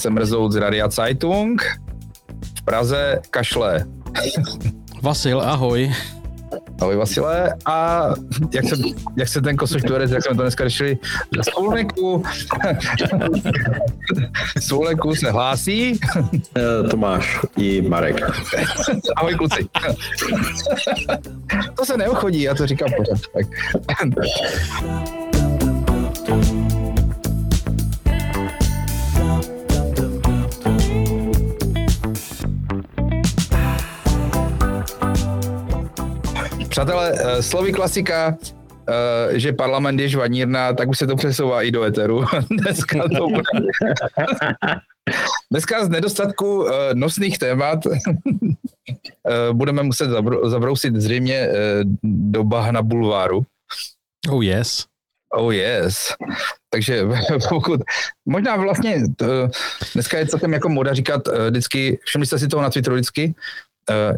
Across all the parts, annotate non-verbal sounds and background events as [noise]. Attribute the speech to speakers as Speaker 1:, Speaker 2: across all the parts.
Speaker 1: Já jsem Rezout z Radia Zeitung. V Praze kašle.
Speaker 2: Vasil, ahoj.
Speaker 1: Ahoj Vasile. A jak se, jak se ten kosoštvorec, jak jsme to dneska řešili, z Ulneku [laughs] se hlásí.
Speaker 3: Eh, Tomáš i Marek.
Speaker 1: Ahoj kluci. To se neochodí, já to říkám pořád. Tak. Přátelé, eh, slovy klasika, eh, že parlament je žvanírna, tak už se to přesouvá i do eteru. [laughs] Dneska to bude. [laughs] Dneska z nedostatku eh, nosných témat [laughs] budeme muset zabrousit zřejmě do bahna bulváru.
Speaker 2: Oh yes.
Speaker 1: Oh yes. Takže pokud, možná vlastně dneska je celkem jako moda říkat vždycky, všimli jste si toho na Twitteru vždycky,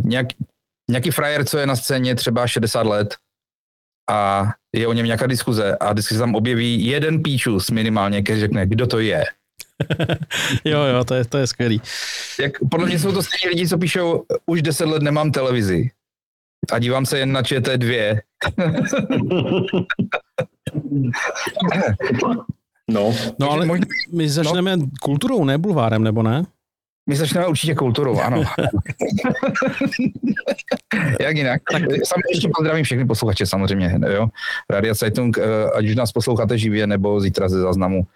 Speaker 1: nějak, nějaký frajer, co je na scéně třeba 60 let a je o něm nějaká diskuze a vždycky se tam objeví jeden píčus minimálně, který řekne, kdo to je. [laughs]
Speaker 2: jo, jo, to je, to je skvělý.
Speaker 1: Jak, podle mě jsou to stejní lidi, co píšou, už 10 let nemám televizi a dívám se jen na ČT2. [laughs]
Speaker 3: no.
Speaker 2: no, ale možná, my začneme no. kulturou, ne bulvárem, nebo ne?
Speaker 1: My začneme určitě kulturou, ano. [laughs] Jak jinak? Tak sami ještě pozdravím všechny posluchače samozřejmě. Jo? Radio Zeitung, eh, ať už nás posloucháte živě, nebo zítra ze záznamu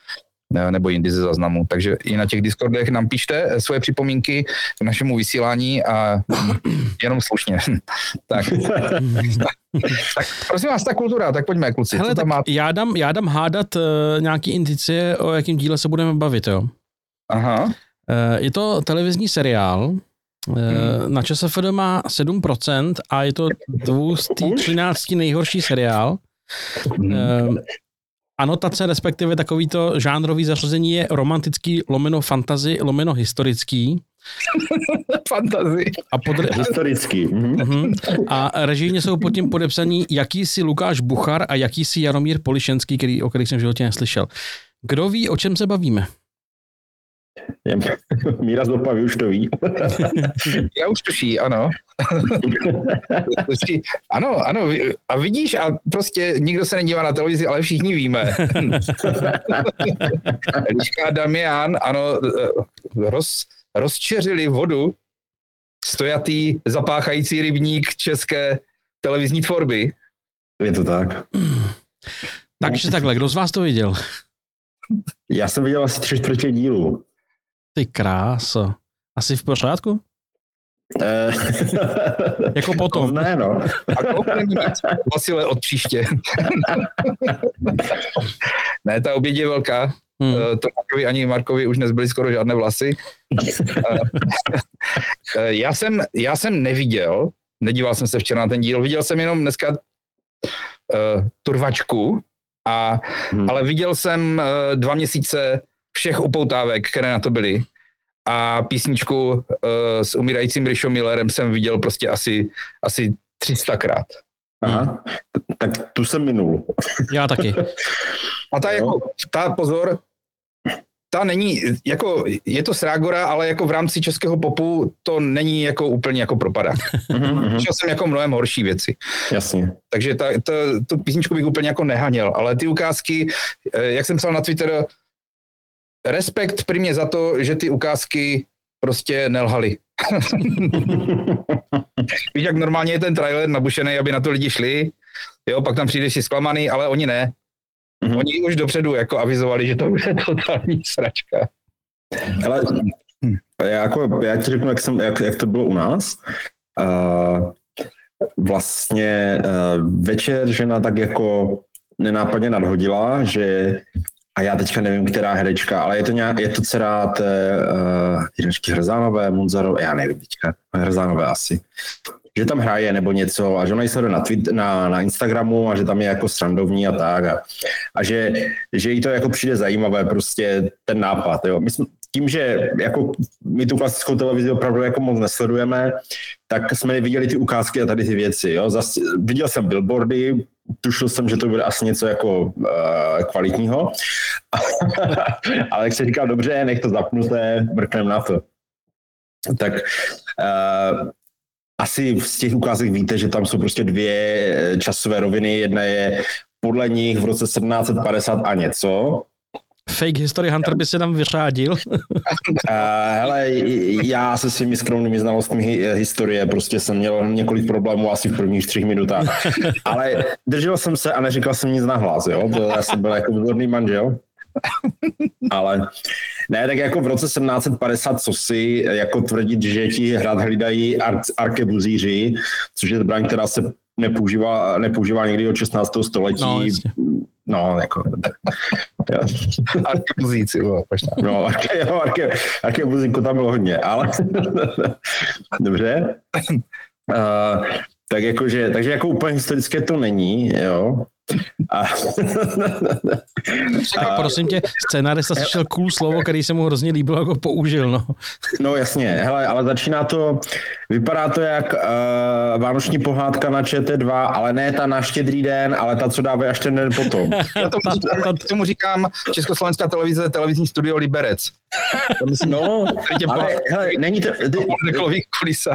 Speaker 1: eh, nebo jindy ze záznamu. Takže i na těch Discordech nám pište eh, svoje připomínky k našemu vysílání a [coughs] jenom slušně. [laughs] tak. [laughs] tak prosím vás, ta kultura, tak pojďme, kluci.
Speaker 2: Hele, tam má... já, dám, já dám hádat uh, nějaký indicie, o jakém díle se budeme bavit, jo?
Speaker 1: Aha.
Speaker 2: Eh, je to televizní seriál, eh, hmm. na ČSFD má 7% a je to 13. nejhorší seriál. Hmm. Eh, anotace, respektive takovýto žánrový zařazení je romantický lomeno fantazy, lomeno historický. [laughs]
Speaker 1: fantazy.
Speaker 3: A pod... Historický.
Speaker 2: Uh-huh. A režijně jsou pod tím podepsaní jakýsi Lukáš Buchar a jakýsi Jaromír Polišenský, který, o kterých jsem v životě neslyšel. Kdo ví, o čem se bavíme? [laughs]
Speaker 3: Míra z Opavy už to ví. [laughs]
Speaker 1: Já už tuší, [laughs] ano. ano, ano. A vidíš, a prostě nikdo se nedívá na televizi, ale všichni víme. Eliška Damian, ano, roz, rozčeřili vodu stojatý zapáchající rybník české televizní tvorby.
Speaker 3: Je to tak.
Speaker 2: Takže takhle, kdo z vás to viděl?
Speaker 3: Já jsem viděl asi tři čtvrtě dílu.
Speaker 2: Ty kráso. Asi v pořádku?
Speaker 3: Eh, [laughs]
Speaker 2: jako potom.
Speaker 3: Ne, no.
Speaker 1: A Vasile od příště. ne, ta oběť je velká. Hmm. Eh, to Markovi ani Markovi už nezbyly skoro žádné vlasy. Eh, já, jsem, já jsem neviděl, nedíval jsem se včera na ten díl, viděl jsem jenom dneska uh, turvačku, a, hmm. ale viděl jsem uh, dva měsíce všech upoutávek, které na to byly. A písničku uh, s umírajícím Rišom Millerem jsem viděl prostě asi, asi 300krát.
Speaker 3: Aha, tak tu jsem minul.
Speaker 2: Já taky. [laughs]
Speaker 1: A ta, jako, ta pozor, ta není, jako, je to Srágora, ale jako v rámci českého popu to není jako úplně jako propadák. Mm-hmm. jsem jako mnohem horší věci.
Speaker 3: Jasně.
Speaker 1: Takže ta, ta, tu písničku bych úplně jako nehaněl, ale ty ukázky, eh, jak jsem psal na Twitter, respekt primě za to, že ty ukázky prostě nelhaly. [laughs] Víš, jak normálně je ten trailer nabušený, aby na to lidi šli, jo, pak tam přijdeš si zklamaný, ale oni ne. Mm-hmm. Oni už dopředu jako avizovali, že to bude totální sračka.
Speaker 3: Ale já, jako, já ti řeknu, jak, jsem, jak, jak to bylo u nás. Uh, vlastně uh, večer žena tak jako nenápadně nadhodila, že a já teďka nevím, která herečka, ale je to, nějak, je to dcera té uh, Jiřečky Hrzánové, Munzarové, já nevím teďka, Hrzánové asi, že tam hraje nebo něco a že ona ji sleduje na, Twitter, na, na Instagramu a že tam je jako srandovní a tak a, a že, že jí to jako přijde zajímavé prostě ten nápad, jo. My jsme, tím, že jako my tu klasickou televizi opravdu jako moc nesledujeme, tak jsme viděli ty ukázky a tady ty věci. Jo. Zas, viděl jsem billboardy, tušil jsem, že to bude asi něco jako uh, kvalitního. [laughs] Ale jak se říkal, dobře, nech to zapnuté, mrknem na to. Tak uh, asi z těch ukázek víte, že tam jsou prostě dvě časové roviny. Jedna je podle nich v roce 1750 a něco,
Speaker 2: Fake History Hunter by se tam vyřádil. [laughs] uh,
Speaker 3: hele, já se svými skromnými znalostmi historie prostě jsem měl několik problémů asi v prvních třech minutách. [laughs] Ale držel jsem se a neříkal jsem nic nahlas, jo. Já jsem byl jako vzorný manžel. Ale ne, tak jako v roce 1750, co si jako tvrdit, že ti hrad hlídají ar- arkebuzíři, což je zbraň, která se nepoužívá, nepoužívá někdy od 16. století. No, no jako...
Speaker 1: Arkebuzíci, [laughs] jo,
Speaker 3: No, arke, jo, arke, arkebuzíku tam bylo hodně, ale... [laughs] Dobře. Uh, [clears throat] tak jakože, takže jako úplně historické to není, jo. A...
Speaker 2: a... Prosím tě, scénárista slyšel cool slovo, který se mu hrozně líbilo, jako použil, no.
Speaker 3: No jasně, hele, ale začíná to, vypadá to jak uh, vánoční pohádka na ČT2, ale ne ta na štědrý den, ale ta, co dávají až ten den potom. [laughs]
Speaker 1: Já tomu, říkám, tomu [laughs] říkám Československá televize, televizní studio Liberec.
Speaker 3: No, ale hele, není to...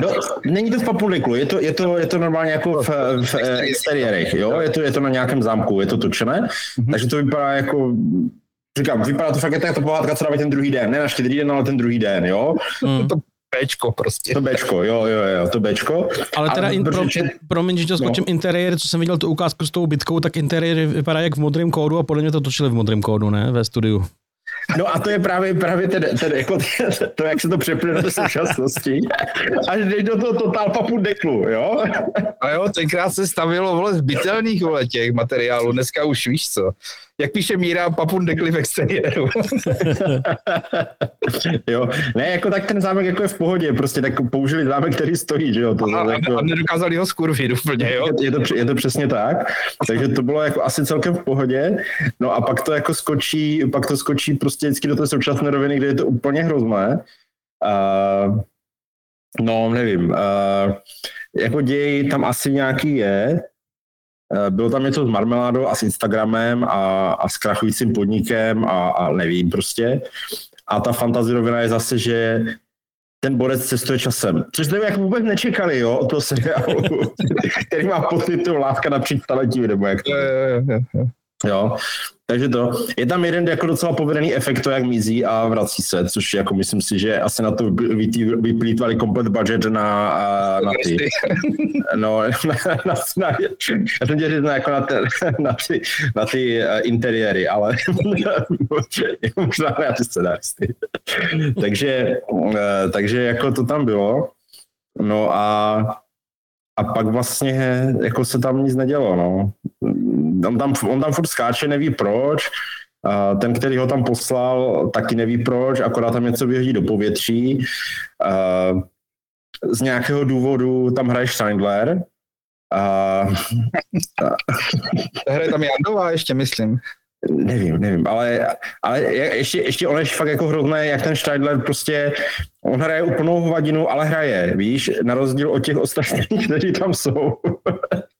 Speaker 3: No, není to v je to, je to, je to normálně jako v, v, v exteriérech, jo? Je to, je to na nějakém zámku, je to točené, mm-hmm. takže to vypadá jako říkám, vypadá to fakt jako ta pohádka, co dávají ten druhý den, ne na štědrý den, ale ten druhý den, jo?
Speaker 1: Mm. To Bčko prostě.
Speaker 3: To Bčko, jo, jo, jo, to Bčko.
Speaker 2: Ale teda, ale in, pro, promiň, že to skočím, no. interiér, co jsem viděl tu ukázku s tou bitkou, tak interiér vypadá jak v modrém kódu a podle mě to točili v modrém kódu, ne, ve studiu.
Speaker 3: No a to je právě, právě ten, ten jako, to, jak se to přeplyne do současnosti. Až jdeš do toho totál papu deklu, jo?
Speaker 1: A jo, tenkrát se stavilo vole zbytelných vole těch materiálů, dneska už víš co jak píše Míra, papun dekli v exteriéru.
Speaker 3: jo, ne, jako tak ten zámek jako je v pohodě, prostě tak použili zámek, který stojí, že jo. To
Speaker 1: a,
Speaker 3: jako...
Speaker 1: a nedokázali ho skurvit úplně, jo.
Speaker 3: Je, je, to, je to přesně tak, takže to bylo jako asi celkem v pohodě, no a pak to jako skočí, pak to skočí prostě vždycky do té současné roviny, kde je to úplně hrozné. Uh, no, nevím, uh, jako děj tam asi nějaký je, bylo tam něco s marmeládou a s Instagramem a, a s krachujícím podnikem a, a nevím prostě. A ta fantazirovina je zase, že ten borec cestuje časem. Což jste jako vůbec nečekali, jo, od toho seriálu, [laughs] který má podtitul Láska na staletí, nebo jak to. Jo, takže to, je tam jeden jako docela povedený efekt, to jak mizí a vrací se, což jako myslím si, že asi na to vyplýtvali komplet budget na, na ty. [laughs] No, na, na, na, já jsem tě říct jako na, te, [laughs] na, ty, na ty uh, interiéry, ale [laughs] možná na ty scenáristy. takže, uh, takže jako to tam bylo. No a a pak vlastně jako se tam nic nedělo, no. On tam, on tam furt skáče, neví proč, a ten, který ho tam poslal, taky neví proč, akorát tam něco vyhodí do povětří. A z nějakého důvodu tam hraje Steindler. A,
Speaker 1: a... [laughs] Hraje tam Jandová ještě, myslím.
Speaker 3: Nevím, nevím, ale, ale ještě, ještě on je fakt jako hrozné, jak ten Steidler prostě, on hraje úplnou hovadinu, ale hraje, víš, na rozdíl od těch ostatních, [laughs] kteří tam jsou.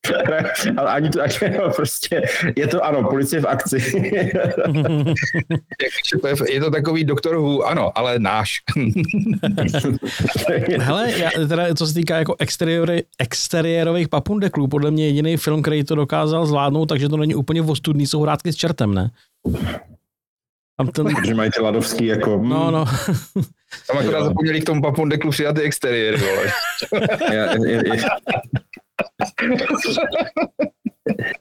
Speaker 3: [laughs] ale ani to, ani, [laughs] prostě, je to ano, policie v akci. [laughs]
Speaker 1: je to takový doktor Who, ano, ale náš.
Speaker 2: Hele, já, teda, co se týká jako exteriéry, exteriérových papundeklů, podle mě jediný film, který to dokázal zvládnout, takže to není úplně vostudný, jsou hrátky s čertem, ne?
Speaker 3: Tam ten... Že mají ty ladovský jako...
Speaker 2: Hmm. No, no.
Speaker 1: Tam akorát zapomněli k tomu papundeklu přidat ty exteriéry, vole.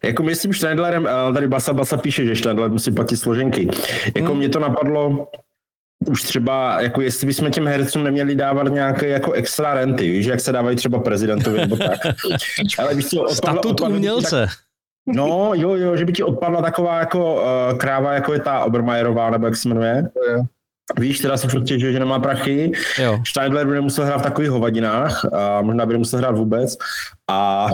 Speaker 3: Jako myslím Schneidlerem, tady Basa Basa píše, že Schneidler musí platit složenky. Jako hmm. mě to napadlo, už třeba, jako jestli bychom těm hercům neměli dávat nějaké jako extra renty, víš, jak se dávají třeba prezidentovi nebo tak.
Speaker 2: Ale víš, co, odpadla, Statut odpadla, umělce. Tak,
Speaker 3: no, jo, jo, že by ti odpadla taková jako uh, kráva, jako je ta Obermajerová, nebo jak se jmenuje. Jo. Víš, teda se prostě, že, že nemá prachy. Jo. Steindler by nemusel hrát v takových hovadinách, a možná by nemusel hrát vůbec. A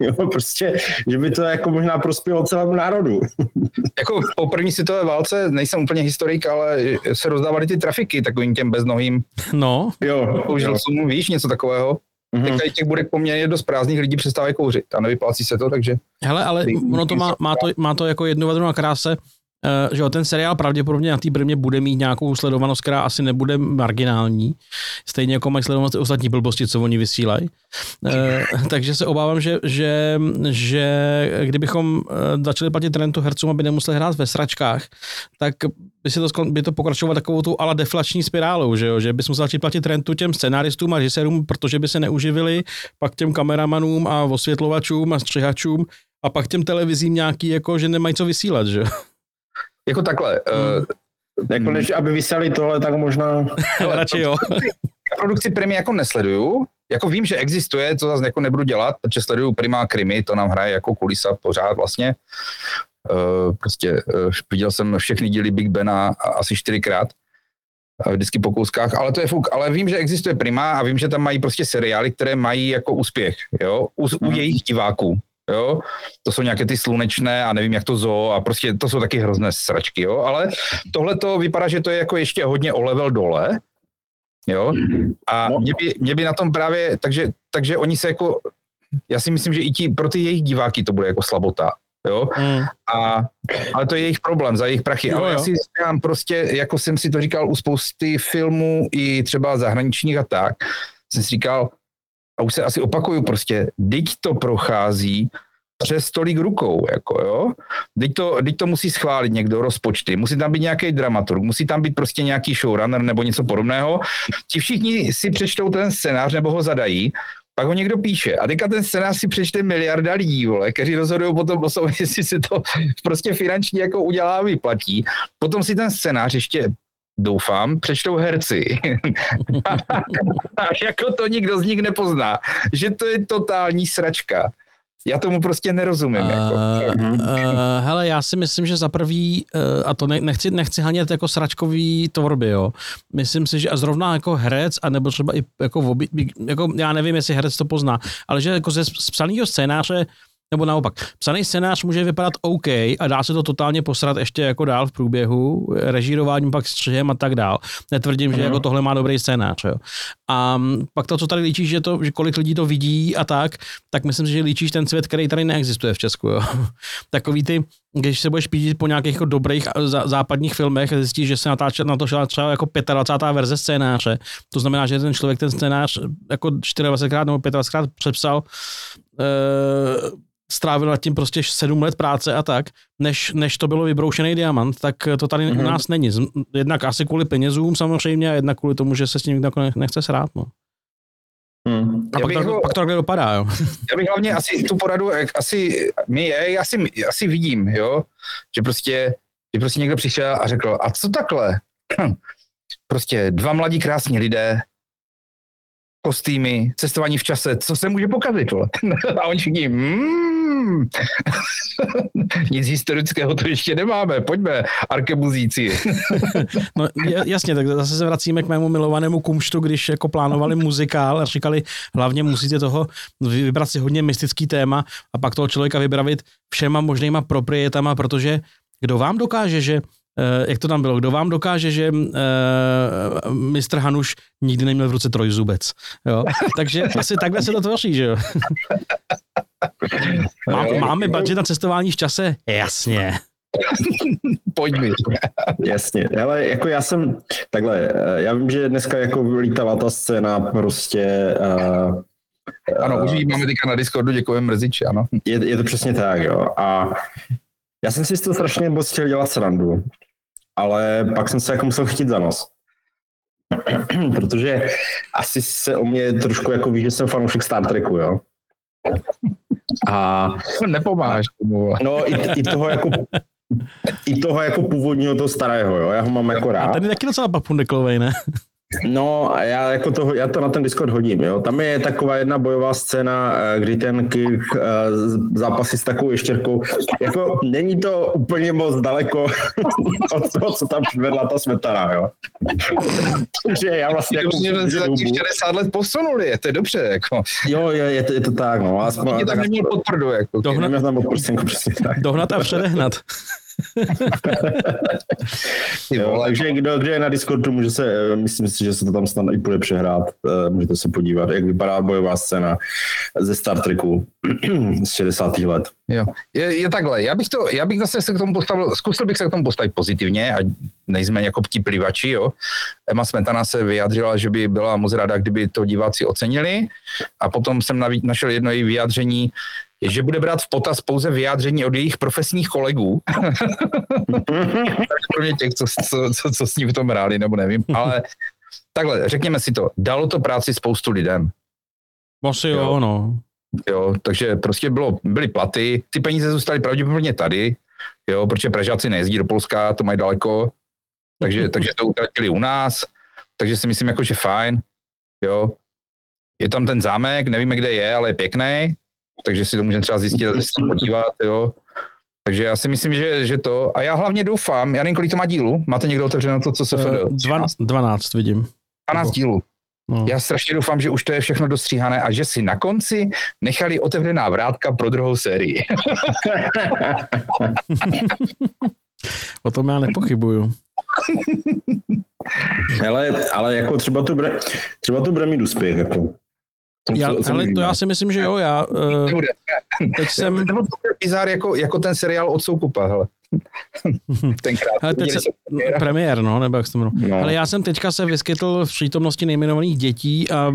Speaker 3: jo, prostě, že by to jako možná prospělo celému národu. [laughs]
Speaker 1: jako po první světové válce, nejsem úplně historik, ale se rozdávaly ty trafiky takovým těm beznohým.
Speaker 2: No.
Speaker 3: Jo.
Speaker 1: Použil jsem, víš, něco takového? Mm-hmm. Teď těch bude poměrně dost prázdných lidí přestávají kouřit a nevyplácí se to, takže...
Speaker 2: Hele, ale ono to má, má, to, má to jako jednu vedru na kráse, že jo, ten seriál pravděpodobně na té brmě bude mít nějakou sledovanost, která asi nebude marginální, stejně jako mají sledovanost ostatní blbosti, co oni vysílají. Uh, [laughs] takže se obávám, že, že, že kdybychom uh, začali platit rentu hercům, aby nemuseli hrát ve sračkách, tak by, se to, by to pokračovalo takovou tu ala deflační spirálou, že jo, že bychom začali platit rentu těm scenáristům a režisérům, protože by se neuživili, pak těm kameramanům a osvětlovačům a střihačům a pak těm televizím nějaký, jako, že nemají co vysílat, že.
Speaker 1: Jako takhle. Hmm.
Speaker 3: Uh, jako než aby vysali tohle, tak možná... [laughs]
Speaker 2: Radši jo.
Speaker 1: produkci Primy jako nesleduju, jako vím, že existuje, to zase jako nebudu dělat, protože sleduju Prima Krimi, to nám hraje jako kulisa pořád vlastně. Uh, prostě uh, viděl jsem všechny díly Big Bena asi čtyřikrát, uh, vždycky po kouskách, ale to je fuk. Ale vím, že existuje Prima a vím, že tam mají prostě seriály, které mají jako úspěch, jo, u, u hmm. jejich diváků jo, to jsou nějaké ty slunečné a nevím, jak to zo a prostě to jsou taky hrozné sračky, jo, ale tohle to vypadá, že to je jako ještě hodně o level dole, jo, a no. mě by, mě by na tom právě, takže, takže oni se jako, já si myslím, že i ti, pro ty jejich diváky to bude jako slabota, jo, mm. a, ale to je jejich problém, za jejich prachy, jo, ale jo. já si říkám prostě, jako jsem si to říkal u spousty filmů i třeba zahraničních a tak, jsem si říkal, a už se asi opakuju prostě, teď to prochází přes tolik rukou, jako jo. Teď to, teď to musí schválit někdo, rozpočty, musí tam být nějaký dramaturg, musí tam být prostě nějaký showrunner nebo něco podobného. Ti všichni si přečtou ten scénář nebo ho zadají, pak ho někdo píše. A teďka ten scénář si přečte miliarda lidí, vole, kteří rozhodují potom o sobě, [laughs] jestli se to prostě finančně jako udělá a vyplatí. Potom si ten scénář ještě doufám, přečtou herci. [laughs] jako to nikdo z nich nepozná, že to je totální sračka. Já tomu prostě nerozumím. Uh, jako.
Speaker 2: uh, hele, já si myslím, že za prvý, uh, a to ne, nechci, nechci hanět jako sračkový tvorby, jo. Myslím si, že a zrovna jako herec, a nebo třeba i jako, obi, jako já nevím, jestli herec to pozná, ale že jako ze psaného scénáře nebo naopak, psaný scénář může vypadat OK a dá se to totálně posrat ještě jako dál v průběhu, režírováním pak střihem a tak dál. Netvrdím, že jako tohle má dobrý scénář. Jo. A pak to, co tady líčíš, že, to, že kolik lidí to vidí a tak, tak myslím si, že líčíš ten svět, který tady neexistuje v Česku. Jo. [laughs] Takový ty, když se budeš pídit po nějakých jako dobrých západních filmech a zjistíš, že se natáčet na to šla třeba jako 25. verze scénáře. To znamená, že ten člověk ten scénář jako 24krát nebo 25krát přepsal, uh, strávil nad tím prostě sedm let práce a tak, než, než to bylo vybroušený diamant, tak to tady mm-hmm. u nás není. Jednak asi kvůli penězům samozřejmě a jednak kvůli tomu, že se s tím nikdo nechce srát. No. Hmm. A pak, to, ho, pak to takhle dopadá, jo. [laughs]
Speaker 1: Já bych hlavně asi tu poradu, asi my je, asi, asi vidím, jo, že prostě, že prostě někdo přišel a řekl, a co takhle? [clears throat] prostě dva mladí krásní lidé kostýmy, cestování v čase, co se může pokazit, vole? [laughs] A oni všichni, mm, [laughs] nic historického to ještě nemáme, pojďme, arkebuzíci. [laughs]
Speaker 2: no jasně, tak zase se vracíme k mému milovanému kumštu, když jako plánovali muzikál a říkali, hlavně musíte toho vybrat si hodně mystický téma a pak toho člověka vybravit všema možnýma proprietama, protože kdo vám dokáže, že jak to tam bylo, kdo vám dokáže, že uh, mistr Hanuš nikdy neměl v ruce trojzubec. Jo? [laughs] Takže asi takhle se to tvoří, že jo? [laughs] Má, máme budget na cestování v čase? Jasně. [laughs]
Speaker 1: Pojď mi.
Speaker 3: Jasně, ale jako já jsem, takhle, eh, já vím, že dneska jako vylítala ta scéna prostě uh,
Speaker 1: ano, už ji máme teďka na Discordu, děkujeme mrziči, ano.
Speaker 3: Je, je to přesně tak, jo. A já jsem si z toho strašně moc chtěl dělat srandu, ale pak jsem se jako musel chytit za nos. [clears throat] Protože asi se o mě trošku jako ví, že jsem fanoušek Star Treku, jo.
Speaker 1: A nepomáháš tomu.
Speaker 3: No i, i toho jako i toho jako původního, toho starého, jo, já ho mám jako rád. A
Speaker 2: ten je taky docela papundeklovej, ne?
Speaker 3: No a já, jako to, já to na ten Discord hodím. Jo. Tam je taková jedna bojová scéna, eh, kdy ten Kirk uh, zápasí s takovou ještěrkou. Jako není to úplně moc daleko [laughs] od toho, co tam přivedla ta smetana. Jo. Takže já vlastně...
Speaker 1: Jako, že za těch 60 let posunuli, to je dobře. Jako.
Speaker 3: Jo, je, je, to, je to tak. No.
Speaker 1: Aspoň, tam neměl podprdu. Jako.
Speaker 3: Dohnat, neměl tam podprdu, jako přesně tak.
Speaker 2: Dohnat a předehnat.
Speaker 1: Ty
Speaker 3: Jo,
Speaker 1: vole,
Speaker 3: takže kdo, kdo je na Discordu, může se, eh, myslím si, že se to tam snad i bude přehrát. Eh, Můžete se podívat, jak vypadá bojová scéna ze Star Treku [clears throat] z 60. let.
Speaker 1: Jo. Je, je takhle, já bych, to, já bych zase se k tomu postavil, zkusil bych se k tomu postavit pozitivně, ať nejsme jako ptí plivači, jo. Emma Smetana se vyjádřila, že by byla moc ráda, kdyby to diváci ocenili a potom jsem naví- našel jedno její vyjádření, že bude brát v potaz pouze vyjádření od jejich profesních kolegů. [laughs] Kromě těch, co, co, co, co s ní v tom hráli, nebo nevím, ale takhle, řekněme si to, dalo to práci spoustu lidem.
Speaker 2: Asi jo,
Speaker 1: Jo.
Speaker 2: no.
Speaker 1: Jo, takže prostě bylo, byly platy, ty peníze zůstaly pravděpodobně tady, jo, protože Pražáci nejezdí do Polska, to mají daleko, takže, [laughs] takže to utratili u nás, takže si myslím jako, že fajn, jo. Je tam ten zámek, nevíme, kde je, ale je pěkný, takže si to můžeme třeba zjistit, a se podívat, jo. Takže já si myslím, že, že to, a já hlavně doufám, já nevím, kolik to má dílu, máte někdo otevřeno to, co se fede?
Speaker 2: Dva, 12 vidím.
Speaker 1: 12 dílů.
Speaker 2: No.
Speaker 1: Já strašně doufám, že už to je všechno dostříhané a že si na konci nechali otevřená vrátka pro druhou sérii. [laughs]
Speaker 2: O tom já nepochybuju.
Speaker 3: Ale, ale jako třeba to bude, třeba to bude mít úspěch. Jako.
Speaker 2: Já, ale to já si myslím, že jo. Já uh, teď [laughs] jsem...
Speaker 1: Bizár jako, jako ten seriál od Soukupa, hele. [laughs] Tenkrát.
Speaker 2: Ale teď se, premiér, no, nebo jak se jmenuje.
Speaker 3: No.
Speaker 2: Ale já jsem teďka se vyskytl v přítomnosti nejmenovaných dětí a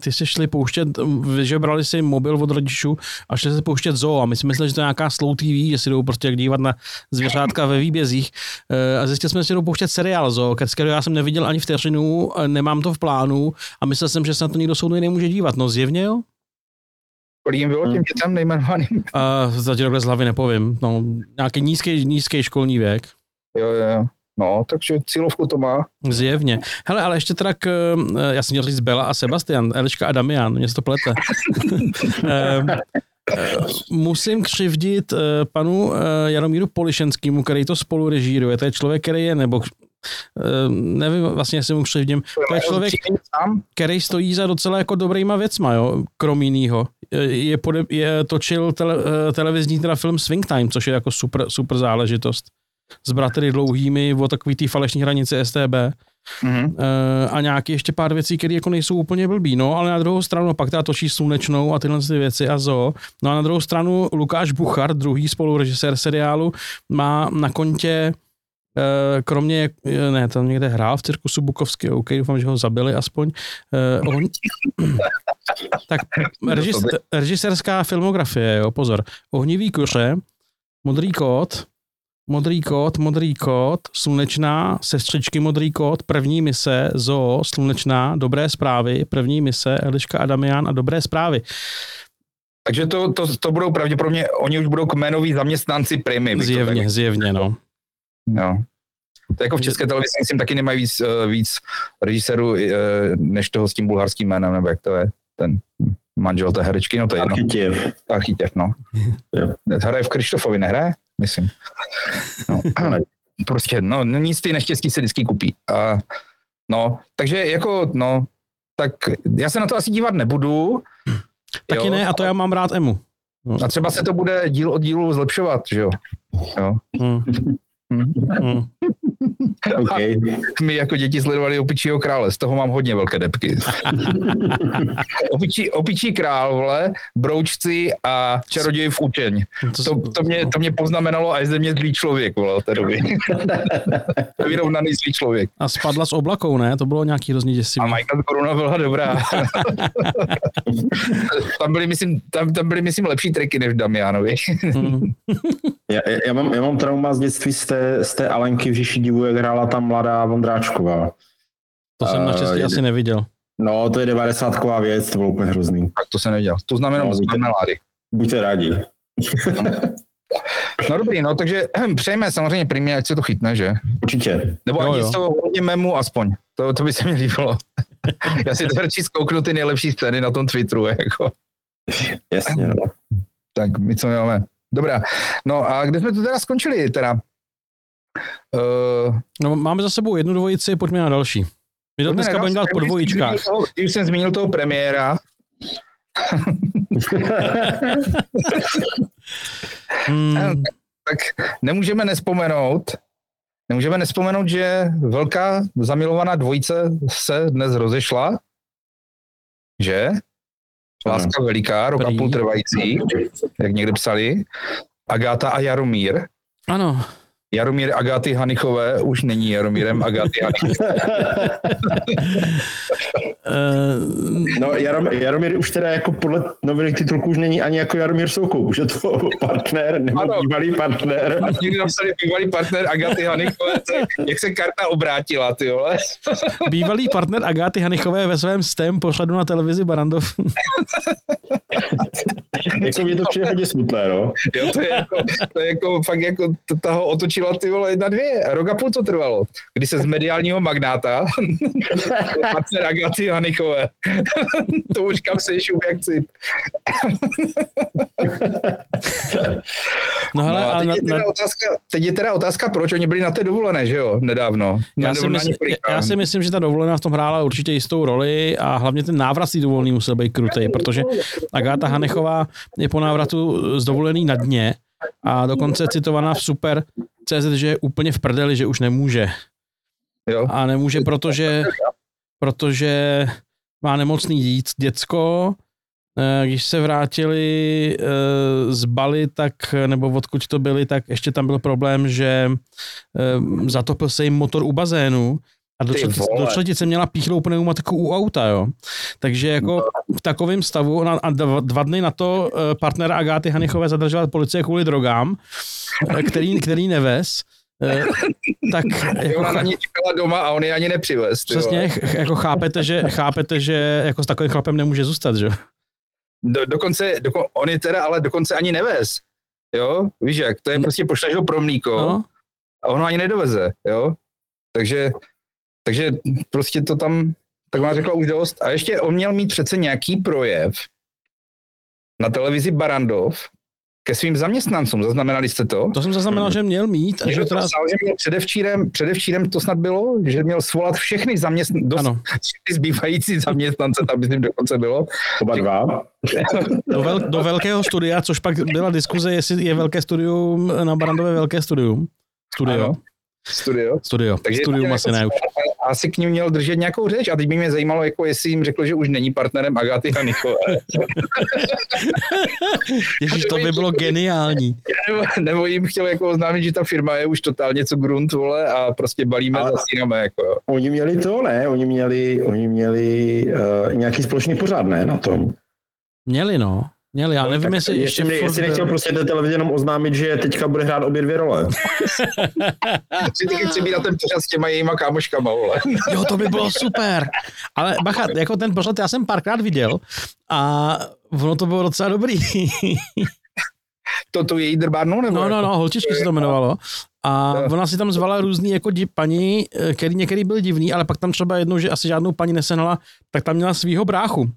Speaker 2: ty se šli pouštět, vyžebrali si mobil od rodičů a šli se pouštět zoo a my si mysleli, že to je nějaká slow TV, že si jdou prostě dívat na zvěřátka ve výbězích Eh, a zjistili jsme, že si jdou pouštět seriál zoo, z kterého já jsem neviděl ani vteřinu, nemám to v plánu a myslel jsem, že se na to nikdo soudný nemůže dívat. No zjevně jo.
Speaker 1: Kolik jim bylo těm dětem nejmenovaným? [laughs]
Speaker 2: A za takhle z hlavy nepovím. No, nějaký nízký, nízký školní věk.
Speaker 1: Jo, jo, jo. No, takže cílovku to má.
Speaker 2: Zjevně. Hele, ale ještě teda k, eh, já jsem měl říct Bela a Sebastian, Eliška a Damian, mě se to plete. [laughs] Eh, eh, Musím křivdit eh, panu Jaromíru Polišenskému, který to spolu režíruje. To je člověk, který je, nebo nevím vlastně, jestli mu křivdím. To je člověk, který stojí za docela jako dobrýma věcma, jo, krom jinýho. Je, pode, je točil tele, eh, televizní teda film Swing Time, což je jako super, super záležitost. S bratry dlouhými o takový té falešní hranici STB.
Speaker 1: Mhm.
Speaker 2: Eh, a nějaký ještě pár věcí, které jako nejsou úplně blbý, no, ale na druhou stranu pak ta točí slunečnou a tyhle ty věci a zo. No a na druhou stranu Lukáš Buchar, druhý spolurežisér seriálu, má na kontě kromě, eh, ne, tam někde hrál v cirkusu Bukovský, OK, doufám, že ho zabili aspoň. Eh, on, [coughs] tak režis, režisérská filmografie, jo, pozor. Ohnivý kuře, Modrý kód, Modrý kód, modrý kód, slunečná, sestřičky modrý kód, první mise, zoo, slunečná, dobré zprávy, první mise, Eliška a Damian a dobré zprávy.
Speaker 1: Takže to, to, to budou pravděpodobně, oni už budou kmenoví zaměstnanci Primy.
Speaker 2: Zjevně,
Speaker 1: tak-
Speaker 2: zjevně, no.
Speaker 1: No. To jako v české televizi, myslím, taky nemají víc, eh, víc režisérů, eh, než toho s tím bulharským jménem, nebo jak to je, ten manžel té herečky, no to je jedno.
Speaker 3: Architěv.
Speaker 1: Architěv, no.
Speaker 3: Jo.
Speaker 1: Hraje v Krištofovi, nehraje? Myslím. No, [clears throat] ale prostě, no, nic ty neštěstí se vždycky kupí. A, no, takže jako, no, tak já se na to asi dívat nebudu.
Speaker 2: Taky
Speaker 1: jo,
Speaker 2: ne, a to já mám rád Emu. No.
Speaker 1: A třeba se to bude díl od dílu zlepšovat, že jo? jo.
Speaker 2: Hmm.
Speaker 1: Hm. [laughs]
Speaker 2: Hmm. [laughs]
Speaker 3: OK.
Speaker 1: My jako děti sledovali Opičího krále, z toho mám hodně velké depky. [laughs] Opičí, opičí král, vole, broučci a čaroděj v učeň. To, to, mě, to mě poznamenalo a je ze mě zlý člověk, vole, od té doby. [laughs] Vyrovnaný zlý člověk.
Speaker 2: A spadla s oblakou, ne? To bylo nějaký hrozně
Speaker 1: A
Speaker 2: děsivý.
Speaker 1: Michael Koruna byla dobrá. tam, byly, myslím, tam, tam byly, myslím, lepší triky než Damianovi.
Speaker 2: Hmm.
Speaker 3: Já, já, já, mám, já mám trauma z dětství z té, z té Alenky v Říši divu, jak hrála tam mladá Vondráčková.
Speaker 2: To jsem
Speaker 3: Eh,
Speaker 2: naštěstí
Speaker 3: jde-
Speaker 2: asi neviděl.
Speaker 3: No, to je 90 věc, to bylo úplně hrozný.
Speaker 1: tak to se nedělal. To znamená
Speaker 3: No,
Speaker 1: no,
Speaker 3: víte.
Speaker 1: marmelády.
Speaker 3: Buďte rádi.
Speaker 1: No dobrý, no takže ehm, přejme samozřejmě primě, ať se to chytne, že?
Speaker 3: Určitě.
Speaker 1: Nebo ani
Speaker 2: jo.
Speaker 1: z toho hodně memu aspoň. To, to by se mi líbilo. [laughs] Já si to radši zkouknu ty nejlepší scény na tom Twitteru, jako.
Speaker 3: Jasně, no.
Speaker 1: Tak my co máme. Dobrá. No a kde jsme to teda skončili teda? Uh,
Speaker 2: No, máme za sebou jednu dvojici, pojďme na další. My to dneska budeme dělat po dvojičkách.
Speaker 1: Když jsem zmínil toho premiéra,
Speaker 2: Hmm. [laughs]
Speaker 1: tak nemůžeme nespomenout, nemůžeme nespomenout, že velká zamilovaná dvojice se dnes rozešla, že? Láska veliká, rok a půl trvající, jak někde psali. Agáta a Jaromír.
Speaker 2: Ano.
Speaker 1: Jaromír Agáty Hanichové už není Jaromírem Agáty Hanichové.
Speaker 3: no Jarom, Jaromír už teda jako podle nových titulků už není ani jako Jaromír Soukou, už je to [laughs] partner nebo ano. bývalý partner.
Speaker 1: Někdy napsali bývalý partner Agáty Hanichové, jak se karta obrátila, ty vole.
Speaker 2: bývalý partner Agáty Hanichové ve svém STEM pořadu na televizi Barandov.
Speaker 3: jako mě to přijde hodně smutné, no.
Speaker 1: Jo, to je jako, to je jako fakt jako to, toho otočila ty vole jedna dvě. Rok a půl to trvalo. Kdy se z mediálního magnáta [laughs] partner Agaty Hanichové. [laughs] to už kam se šup jak cip. no hele, no, a teď, je teda otázka, teď je teda otázka, proč oni byli na té dovolené, že jo, nedávno.
Speaker 2: Já si, mysl, já si myslím, že ta dovolená v tom hrála určitě jistou roli a hlavně ten návrat z dovolený musel být krutej, protože Agáta Hanechová je po návratu z dovolený na dně a dokonce citovaná v Super CZ, že je úplně v prdeli, že už nemůže. Jo. A nemůže, protože, protože má nemocný dít, děcko, eh, když se vrátili eh, z Bali, tak, nebo odkud to byli, tak ještě tam byl problém, že eh, zatopil se jim motor u bazénu a do, čtvrtice měla píchlou pneumatiku u auta, jo. Takže jako v takovém stavu a dva dny na to partnera Agáty Hanichové zadržela policie kvůli drogám, který, který nevez. Eh, tak [laughs]
Speaker 1: jako, ona na ní čekala doma a on ji ani nepřivez.
Speaker 2: Přesně, jako chápete, že, chápete, že jako s takovým chlapem nemůže zůstat, že?
Speaker 1: Do, dokonce, doko, on je teda ale dokonce ani nevez. Jo, víš jak, to je prostě pošleš ho pro mlíko no. a on ho ani nedoveze, jo. Takže, takže prostě to tam, tak ona řekla už dost. A ještě on měl mít přece nějaký projev na televizi Barandov, ke svým zaměstnancům. Zaznamenali jste to?
Speaker 2: To jsem zaznamenal, že měl mít.
Speaker 1: A že teda... psal, že měl předevčírem, předevčírem to snad bylo, že měl svolat všechny zaměstnance, [laughs] všechny zbývající zaměstnance, tam myslím dokonce bylo.
Speaker 3: Oba dva. [laughs]
Speaker 2: Do, vel, do velkého studia, což pak byla diskuze, jestli je velké studium na Barandové velké studium. Studio. Ano.
Speaker 1: Studio.
Speaker 2: Studio. Takže Studium asi ne už.
Speaker 1: Asi k ním měl držet nějakou řeč a teď by mě zajímalo, jako jestli jim řekl, že už není partnerem Agaty Hanichové. [laughs]
Speaker 2: Ježíš, to by bylo geniální. [laughs]
Speaker 1: Nebo, nebo, jim chtěl jako oznámit, že ta firma je už totálně co grunt, vole, a prostě balíme a zasínáme. Jako.
Speaker 3: Oni měli to, ne? Oni měli, oni měli uh, nějaký společný pořád, ne, na tom?
Speaker 2: Měli, no. Měli, já no, nevím, jestli ještě...
Speaker 3: Jestli, jestli nechtěl prostě do televize jenom oznámit, že teďka bude hrát obě dvě role. [laughs]
Speaker 1: taky chci být na ten pořad s těma jejíma kámoškama, vole. [laughs]
Speaker 2: jo, to by bylo super. Ale bacha, [laughs] jako ten pořad já jsem párkrát viděl a ono to bylo docela dobrý.
Speaker 1: to tu její drbárnu? Nebo
Speaker 2: no, no,
Speaker 1: jako?
Speaker 2: no, holčičky se to jmenovalo. A no. ona si tam zvala různý jako di- paní, eh, který některý byl divný, ale pak tam třeba jednou, že asi žádnou paní nesenala, tak tam měla svého bráchu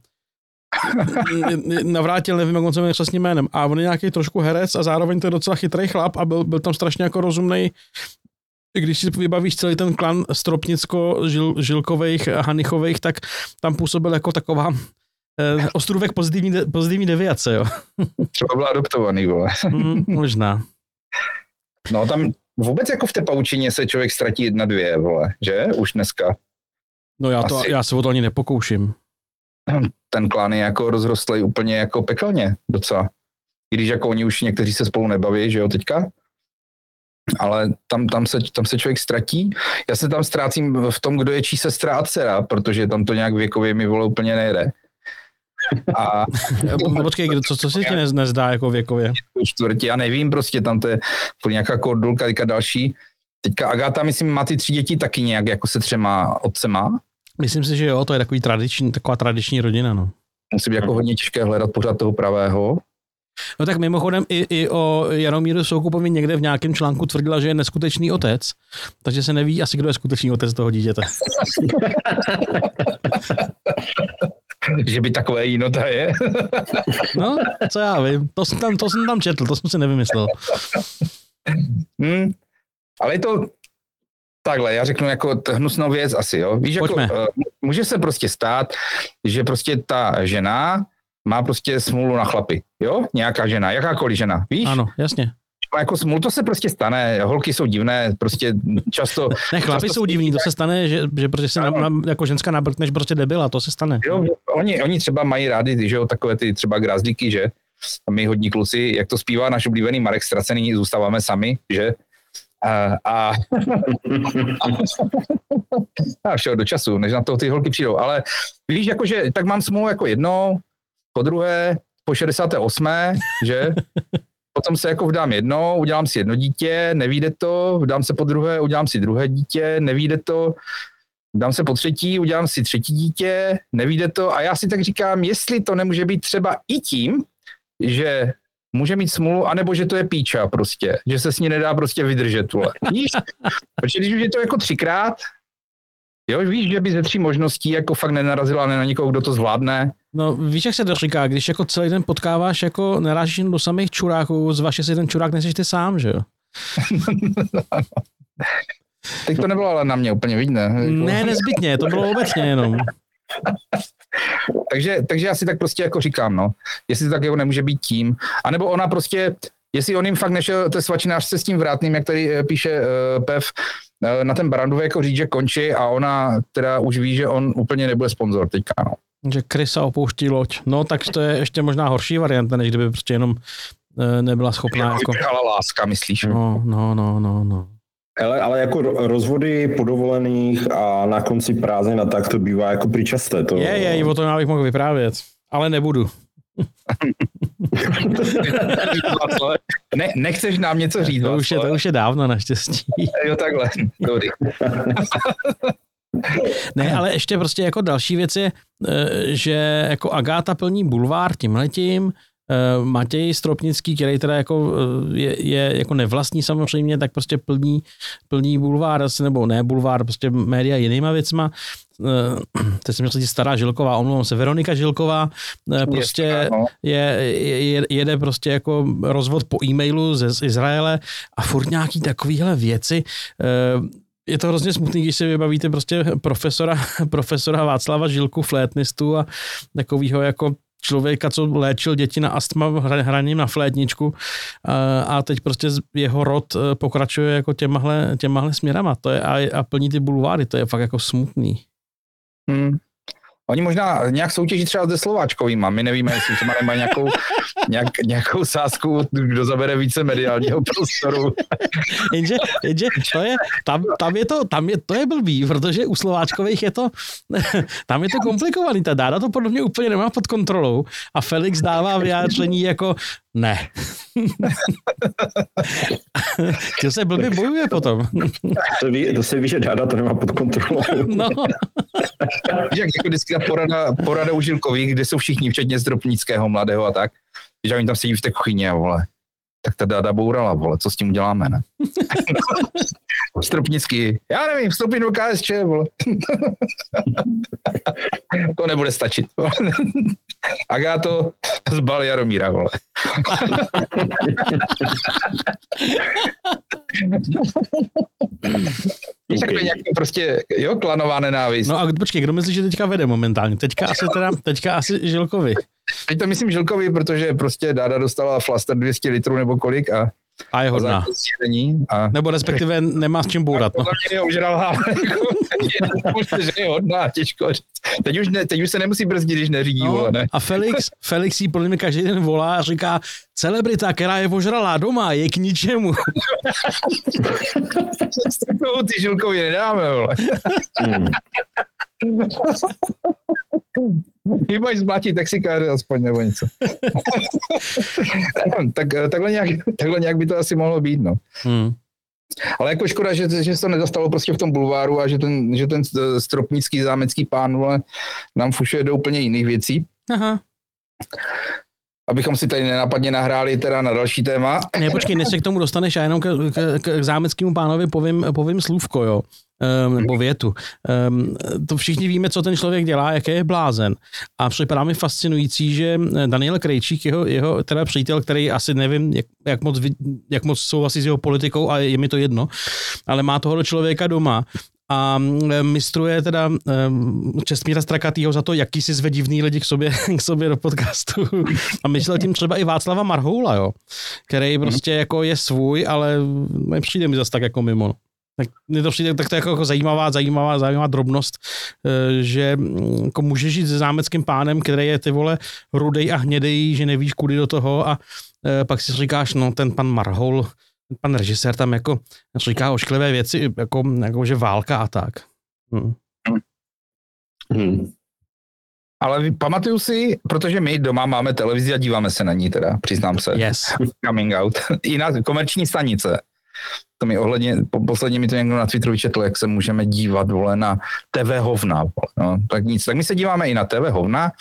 Speaker 2: navrátil, nevím, jak on se jmenuje přesně jménem. A on je nějaký trošku herec a zároveň to je docela chytrý chlap a byl, byl tam strašně jako rozumný. Když si vybavíš celý ten klan Stropnicko-Žilkových, Hanichových, tak tam působil jako taková eh, ostrůvek pozitivní, de, pozitivní deviace, jo.
Speaker 1: Třeba byl adoptovaný, vole.
Speaker 2: Mm, možná.
Speaker 1: No tam vůbec jako v té paučině se člověk ztratí jedna, dvě, vole, že? Už dneska.
Speaker 2: No já, to, Asi. já se o to ani nepokouším [clears throat]
Speaker 1: ten klan je jako rozrostlý úplně jako pekelně docela. I když jako oni už někteří se spolu nebaví, že jo, teďka, ale tam, tam, se, tam se člověk ztratí. Já se tam ztrácím v tom, kdo je čí sestra a dcera, protože tam to nějak věkově mi vole úplně nejde.
Speaker 2: A... [laughs] Počkej, co, co se ti nezdá jako věkově?
Speaker 1: Čtvrtě, já nevím, prostě tam to je nějaká kordulka, teďka další. Teďka Agáta, myslím, má ty tři děti taky nějak jako se třema otcema.
Speaker 2: Myslím si, že jo, to je takový tradiční, taková tradiční rodina, no.
Speaker 1: Musí být jako hodně těžké hledat pořád toho pravého.
Speaker 2: No tak mimochodem i, i o Jaromíru Soukupovi někde v nějakém článku tvrdila, že je neskutečný otec, takže se neví asi, kdo je skutečný otec toho dítěte. [laughs]
Speaker 1: že by takové jinota je. [laughs]
Speaker 2: no, co já vím, to jsem tam, to jsem tam četl, to jsem si nevymyslel.
Speaker 1: Hmm, ale je to, Takhle, já řeknu jako hnusnou věc asi, jo. Víš, jako, uh, může se prostě stát, že prostě ta žena má prostě smůlu na chlapy, jo? Nějaká žena, jakákoliv žena, víš?
Speaker 2: Ano, jasně.
Speaker 1: jako smůl, to se prostě stane, holky jsou divné, prostě často... [laughs]
Speaker 2: Ne, chlapi
Speaker 1: často
Speaker 2: jsou divní, to se stane, že, že prostě se na, na, jako ženská nabrkneš prostě debila, to se stane.
Speaker 1: Jo, oni, oni třeba mají rádi, že jo, takové ty třeba grázlíky, že? A my hodní kluci, jak to zpívá náš oblíbený Marek Stracený, zůstáváme sami, že? A, a, a všeho do času, než na to ty holky přijdou. Ale víš, jakože tak mám smlouvu jako jedno, po druhé, po 68. že? Potom se jako vdám jedno, udělám si jedno dítě, nevíde to, vdám se po druhé, udělám si druhé dítě, nevíde to, dám se po třetí, udělám si třetí dítě, nevíde to a já si tak říkám, jestli to nemůže být třeba i tím, že může mít smůlu, anebo že to je píča prostě, že se s ní nedá prostě vydržet, vole. Víš? Protože když už je to jako třikrát, jo, víš, že by ze tří možností jako fakt nenarazila na někoho, kdo to zvládne.
Speaker 2: No víš, jak se to říká, když jako celý den potkáváš, jako narážíš jen do samých čuráků, zvaž si ten čurák neseš ty sám, že jo? [laughs]
Speaker 1: Teď to nebylo ale na mě úplně vidné.
Speaker 2: Ne, nezbytně, to bylo obecně jenom.
Speaker 1: Takže, takže já si tak prostě jako říkám, no, jestli to tak jako nemůže být tím, anebo ona prostě, jestli on jim fakt nešel té svačinářce s tím vrátným, jak tady eh, píše uh, Pev, uh, na ten Brandově jako říct, že končí a ona teda už ví, že on úplně nebude sponzor teďka, no.
Speaker 2: Že Krysa opouští loď. No tak to je ještě možná horší varianta, než kdyby prostě jenom nebyla schopná.
Speaker 1: Jako... Láska, myslíš?
Speaker 2: No, no, no, no, no.
Speaker 3: Ale, ale jako rozvody po dovolených a na konci prázdnin a tak to bývá jako přičasté. To...
Speaker 2: Je, je, o tom já bych mohl vyprávět, ale nebudu. [laughs]
Speaker 1: ne, nechceš nám něco říct?
Speaker 2: To už, je, to už je dávno naštěstí. [laughs]
Speaker 1: jo, takhle. Dobrý. [laughs]
Speaker 2: ne, ale ještě prostě jako další věc je, eh, že jako Agáta plní bulvár tímhletím, Matěj Stropnický, který teda jako eh, je, je jako nevlastní samozřejmě, tak prostě plní, plní bulvár, nebo ne bulvár, prostě média jinýma věcma. Eh, [clears throat] teď jsem myslel, stará Žilková, omlouvám se, Veronika Žilková, prostě je, je, jede prostě jako rozvod po e-mailu ze z Izraele a furt nějaký takovýhle věci, je to hrozně smutný, když si vybavíte prostě profesora, [laughs] profesora Václava Žilku, flétnistu a takovýho jako člověka, co léčil děti na astma hraním na flétničku a teď prostě jeho rod e, pokračuje jako těmahle, těmahle směrama to je, a, a plní ty bulváry, to je fakt jako smutný.
Speaker 1: Hmm. Oni možná nějak soutěží třeba se Slováčkovýma, my nevíme, jestli třeba nemají nějakou, nějak, nějakou sázku, kdo zabere více mediálního prostoru.
Speaker 2: jenže, jenže to je, tam, tam, je to, tam je, to je blbý, protože u Slováčkových je to, [laughs] tam je to komplikovaný, ta dáda to podle mě úplně nemá pod kontrolou a Felix dává vyjádření jako ne. [laughs] to se blbě bojuje potom.
Speaker 3: to, ví, to se ví, že dáda to nemá pod kontrolou. no.
Speaker 1: Jak jako vždycky porada, porada u Žilkových, kde jsou všichni, včetně Zdropnického, mladého a tak, že oni tam sedí v té kuchyni a vole, tak ta dáda bourala, vole, co s tím uděláme, ne? [laughs] Stropnický, já nevím, vstoupím do KSČ, vole. [laughs] to nebude stačit. [laughs] Agáto zbal Jaromíra, vole. [laughs] Víš, okay. nějak prostě, jo, klanová nenávist.
Speaker 2: No a počkej, kdo myslí, že teďka vede momentálně? Teďka asi teda, teďka asi Žilkovi.
Speaker 1: Teď to myslím Žilkovi, protože prostě Dáda dostala flaster 200 litrů nebo kolik a
Speaker 2: a je hodná. A... Nebo respektive nemá s čím bourat.
Speaker 1: No. mě ožrala. [laughs] že je hodná, těžko Teď už, ne, teď už se nemusí brzdit, když neřídí. No, vole, ne?
Speaker 2: A Felix, Felix jí podle mě každý den volá a říká, celebrita, která je ožralá doma, je k ničemu. [laughs]
Speaker 1: ty žilkovi nedáme, vole. Chýbají zmlátit taxikáře aspoň nebo něco. [laughs] tak, takhle, nějak, takhle nějak by to asi mohlo být, no. Hmm. Ale jako škoda, že, že se to nedostalo prostě v tom bulváru a že ten, že ten stropnický zámecký pán vole, nám fušuje do úplně jiných věcí. Aha. Abychom si tady nenápadně nahráli teda na další téma.
Speaker 2: Ne, počkej, než se k tomu dostaneš, já jenom k, k, k zámeckému pánovi povím, povím slůvko, jo um, nebo větu. Um, to všichni víme, co ten člověk dělá, jaké je blázen. A připadá mi fascinující, že Daniel Krejčík, jeho, jeho teda přítel, který asi nevím, jak, jak, moc, jak moc souhlasí s jeho politikou a je mi to jedno, ale má tohoto člověka doma a mm, mistruje teda um, Čestmíra Strakatýho za to, jaký si zve divný lidi k sobě, [laughs] k sobě do podcastu. A myslel tím třeba i Václava Marhoula, jo, který mhm. prostě jako je svůj, ale nepřijde mi zase tak jako mimo. No. Tak mě to přijde tak to jako, jako zajímavá, zajímavá, zajímavá drobnost, eh, že mm, jako může žít se zámeckým pánem, který je ty vole rudej a hnědej, že nevíš kudy do toho a eh, pak si říkáš, no ten pan Marhol, pan režisér tam jako říká ošklivé věci, jako, jako že válka a tak. Hmm.
Speaker 1: Hmm. Ale pamatuju si, protože my doma máme televizi a díváme se na ní teda, přiznám se.
Speaker 2: Yes. [laughs]
Speaker 1: Coming out. [laughs] I na komerční stanice to mi ohledně, po, posledně mi to někdo na Twitteru četl, jak se můžeme dívat, vole, na TV hovna, no, tak nic. Tak my se díváme i na TV hovna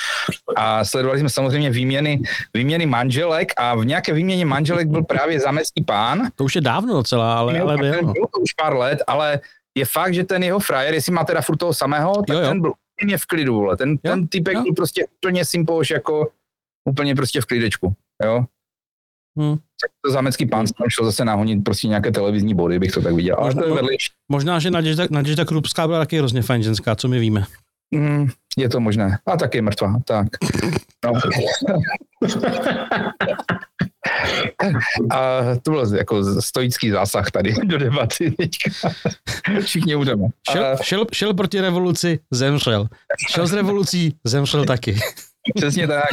Speaker 1: a sledovali jsme samozřejmě výměny, výměny manželek a v nějaké výměně manželek byl právě zamestní pán.
Speaker 2: To už je dávno docela, ale, ale byl.
Speaker 1: Bylo to už pár let, ale je fakt, že ten jeho frajer, jestli má teda furt toho samého, tak jo, jo. ten byl úplně v klidu, vole. Ten, jo, ten typek jo. byl prostě úplně simpoš, jako úplně prostě v klidečku, jo. Hmm. To zámecký pán šel zase nahonit prostě nějaké televizní body, bych to tak viděl. Ale možná, to je vedlejší.
Speaker 2: Možná, že Naděžda, Naděžda Krupská byla taky hrozně fajn ženská, co my víme.
Speaker 1: Mm, je to možné. A taky je mrtvá, tak. [laughs] No. A to byl jako stoický zásah tady do debaty teďka. Všichni budeme.
Speaker 2: Šel, šel, šel proti revoluci, zemřel. Šel z revolucí, zemřel taky.
Speaker 1: Přesně tak.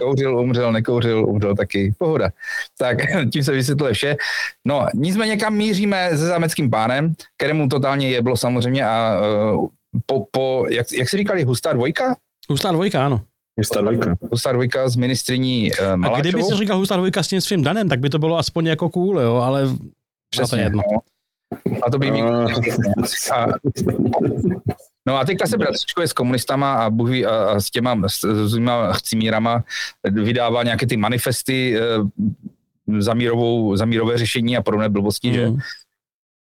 Speaker 1: Kouřil, umřel, nekouřil, umřel taky. Pohoda. Tak [laughs] tím se vysvětluje vše. No, nicméně kam míříme se zámeckým pánem, kterému totálně je bylo samozřejmě a uh, po, po jak, jak si říkali, hustá dvojka?
Speaker 2: Hustá dvojka, ano.
Speaker 3: Hustá dvojka.
Speaker 1: Hustá dvojka s ministriní uh, Maláčovou.
Speaker 2: A kdyby si říkal hustá dvojka s tím svým Danem, tak by to bylo aspoň jako cool, jo, ale Přesně, to jedno. No.
Speaker 1: A to by mi... A, [laughs] no a teďka se bratřičkuje s komunistama a, buví, a, a s těma s, s těma chcimírama vydává nějaké ty manifesty e, za, mírovou, za mírové řešení a podobné blbosti, mm. že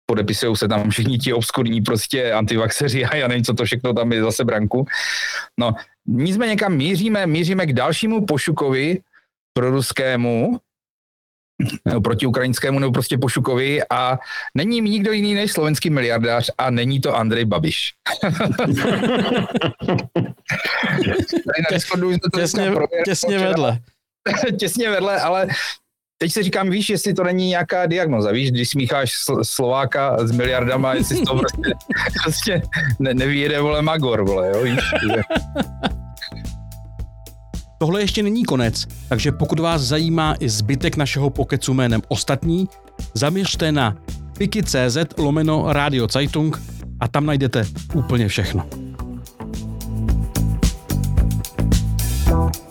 Speaker 1: podepisují se tam všichni ti obskurní prostě antivaxeři a já nevím, co to všechno tam je zase branku. No, nicméně kam míříme? Míříme k dalšímu pošukovi pro ruskému, proti ukrajinskému nebo prostě Pošukovi a není nikdo jiný než slovenský miliardář a není to Andrej Babiš. [laughs]
Speaker 2: těsně, těsně vedle. [laughs]
Speaker 1: těsně vedle, ale teď se říkám, víš, jestli to není nějaká diagnoza, víš, když smícháš Slováka s miliardama, jestli to prostě, [laughs] prostě ne, nevyjede, vole, Magor, vole, jo, víš.
Speaker 2: Tohle ještě není konec, takže pokud vás zajímá i zbytek našeho pokecu jménem ostatní, zaměřte na piki.cz lomeno Radio Zeitung a tam najdete úplně všechno. thank you